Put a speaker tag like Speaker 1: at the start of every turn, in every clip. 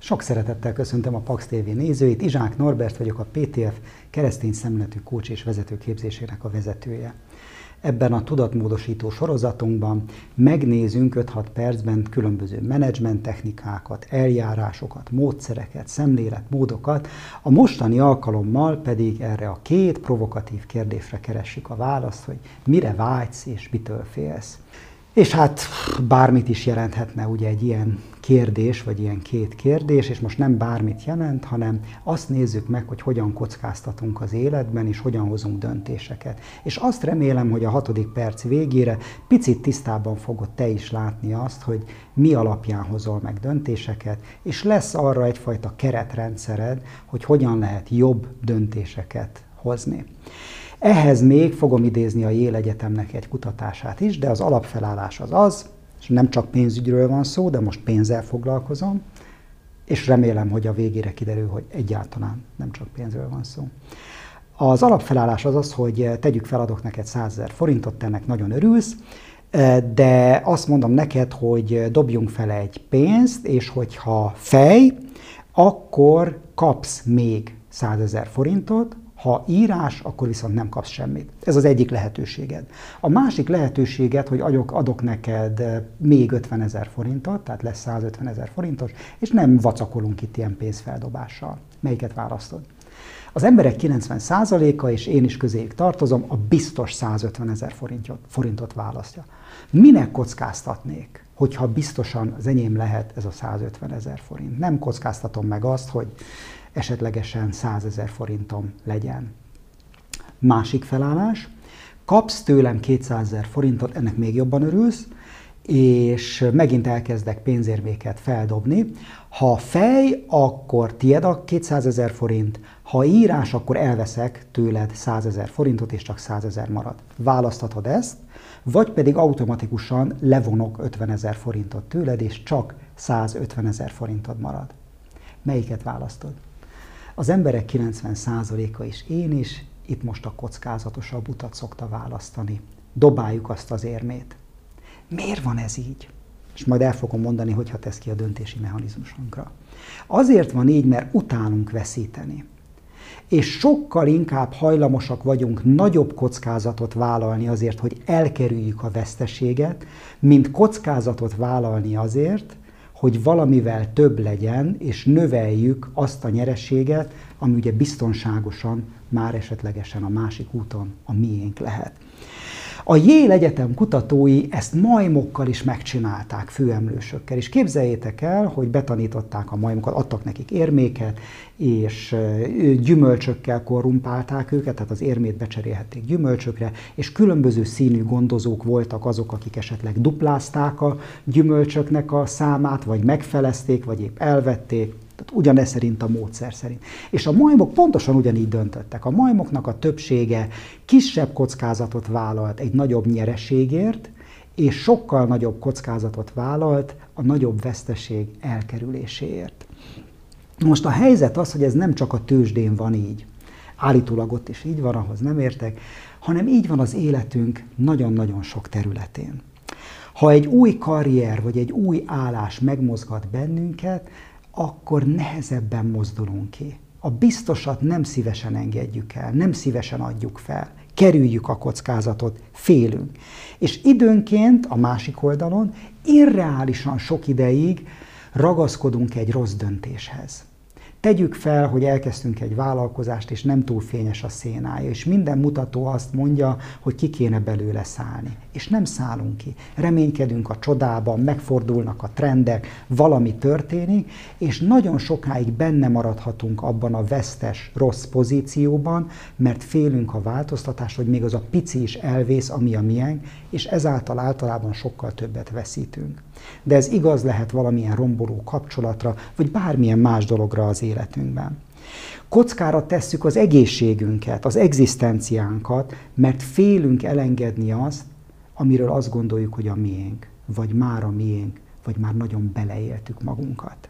Speaker 1: Sok szeretettel köszöntöm a Pax TV nézőit. Izsák Norbert vagyok, a PTF keresztény szemletű kócs és vezetőképzésének a vezetője. Ebben a tudatmódosító sorozatunkban megnézünk 5-6 percben különböző menedzsment technikákat, eljárásokat, módszereket, szemléletmódokat. A mostani alkalommal pedig erre a két provokatív kérdésre keressük a választ, hogy mire vágysz és mitől félsz. És hát bármit is jelenthetne ugye egy ilyen kérdés, vagy ilyen két kérdés, és most nem bármit jelent, hanem azt nézzük meg, hogy hogyan kockáztatunk az életben, és hogyan hozunk döntéseket. És azt remélem, hogy a hatodik perc végére picit tisztában fogod te is látni azt, hogy mi alapján hozol meg döntéseket, és lesz arra egyfajta keretrendszered, hogy hogyan lehet jobb döntéseket hozni. Ehhez még fogom idézni a Yale Egyetemnek egy kutatását is, de az alapfelállás az az, és nem csak pénzügyről van szó, de most pénzzel foglalkozom, és remélem, hogy a végére kiderül, hogy egyáltalán nem csak pénzről van szó. Az alapfelállás az az, hogy tegyük fel, adok neked 100 ezer forintot, te ennek nagyon örülsz, de azt mondom neked, hogy dobjunk fel egy pénzt, és hogyha fej, akkor kapsz még 100 ezer forintot, ha írás, akkor viszont nem kapsz semmit. Ez az egyik lehetőséged. A másik lehetőséged, hogy adok, adok neked eh, még 50 ezer forintot, tehát lesz 150 ezer forintos, és nem vacakolunk itt ilyen pénzfeldobással. Melyiket választod? Az emberek 90%-a, és én is közéjük tartozom, a biztos 150 ezer forintot, forintot választja. Minek kockáztatnék, hogyha biztosan az enyém lehet ez a 150 ezer forint? Nem kockáztatom meg azt, hogy esetlegesen 100 ezer forintom legyen. Másik felállás, kapsz tőlem 200 ezer forintot, ennek még jobban örülsz, és megint elkezdek pénzérméket feldobni. Ha fej, akkor tied a 200 ezer forint, ha írás, akkor elveszek tőled 100 ezer forintot, és csak 100 ezer marad. Választhatod ezt, vagy pedig automatikusan levonok 50 ezer forintot tőled, és csak 150 ezer forintod marad. Melyiket választod? Az emberek 90%-a is én is itt most a kockázatosabb utat szokta választani. Dobáljuk azt az érmét. Miért van ez így? És majd el fogom mondani, hogyha tesz ki a döntési mechanizmusunkra. Azért van így, mert utálunk veszíteni. És sokkal inkább hajlamosak vagyunk nagyobb kockázatot vállalni azért, hogy elkerüljük a veszteséget, mint kockázatot vállalni azért, hogy valamivel több legyen, és növeljük azt a nyereséget, ami ugye biztonságosan már esetlegesen a másik úton a miénk lehet. A Yale Egyetem kutatói ezt majmokkal is megcsinálták, főemlősökkel, és képzeljétek el, hogy betanították a majmokat, adtak nekik érméket, és gyümölcsökkel korrumpálták őket, tehát az érmét becserélhették gyümölcsökre, és különböző színű gondozók voltak azok, akik esetleg duplázták a gyümölcsöknek a számát, vagy megfelezték, vagy épp elvették, tehát ugyanez szerint a módszer szerint. És a majmok pontosan ugyanígy döntöttek. A majmoknak a többsége kisebb kockázatot vállalt egy nagyobb nyereségért, és sokkal nagyobb kockázatot vállalt a nagyobb veszteség elkerüléséért. Most a helyzet az, hogy ez nem csak a tőzsdén van így. Állítólag ott is így van, ahhoz nem értek, hanem így van az életünk nagyon-nagyon sok területén. Ha egy új karrier vagy egy új állás megmozgat bennünket, akkor nehezebben mozdulunk ki. A biztosat nem szívesen engedjük el, nem szívesen adjuk fel. Kerüljük a kockázatot, félünk. És időnként a másik oldalon irreálisan sok ideig ragaszkodunk egy rossz döntéshez. Tegyük fel, hogy elkezdtünk egy vállalkozást, és nem túl fényes a szénája, és minden mutató azt mondja, hogy ki kéne belőle szállni. És nem szállunk ki. Reménykedünk a csodában, megfordulnak a trendek, valami történik, és nagyon sokáig benne maradhatunk abban a vesztes, rossz pozícióban, mert félünk a változtatás, hogy még az a pici is elvész, ami a miénk, és ezáltal általában sokkal többet veszítünk. De ez igaz lehet valamilyen romboló kapcsolatra, vagy bármilyen más dologra az életünkben. Kockára tesszük az egészségünket, az egzisztenciánkat, mert félünk elengedni azt, amiről azt gondoljuk, hogy a miénk, vagy már a miénk, vagy már nagyon beleéltük magunkat.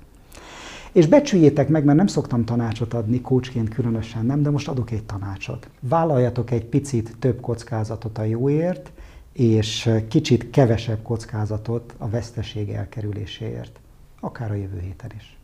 Speaker 1: És becsüljétek meg, mert nem szoktam tanácsot adni, kócsként különösen nem, de most adok egy tanácsot. Vállaljatok egy picit több kockázatot a jóért, és kicsit kevesebb kockázatot a veszteség elkerüléséért, akár a jövő héten is.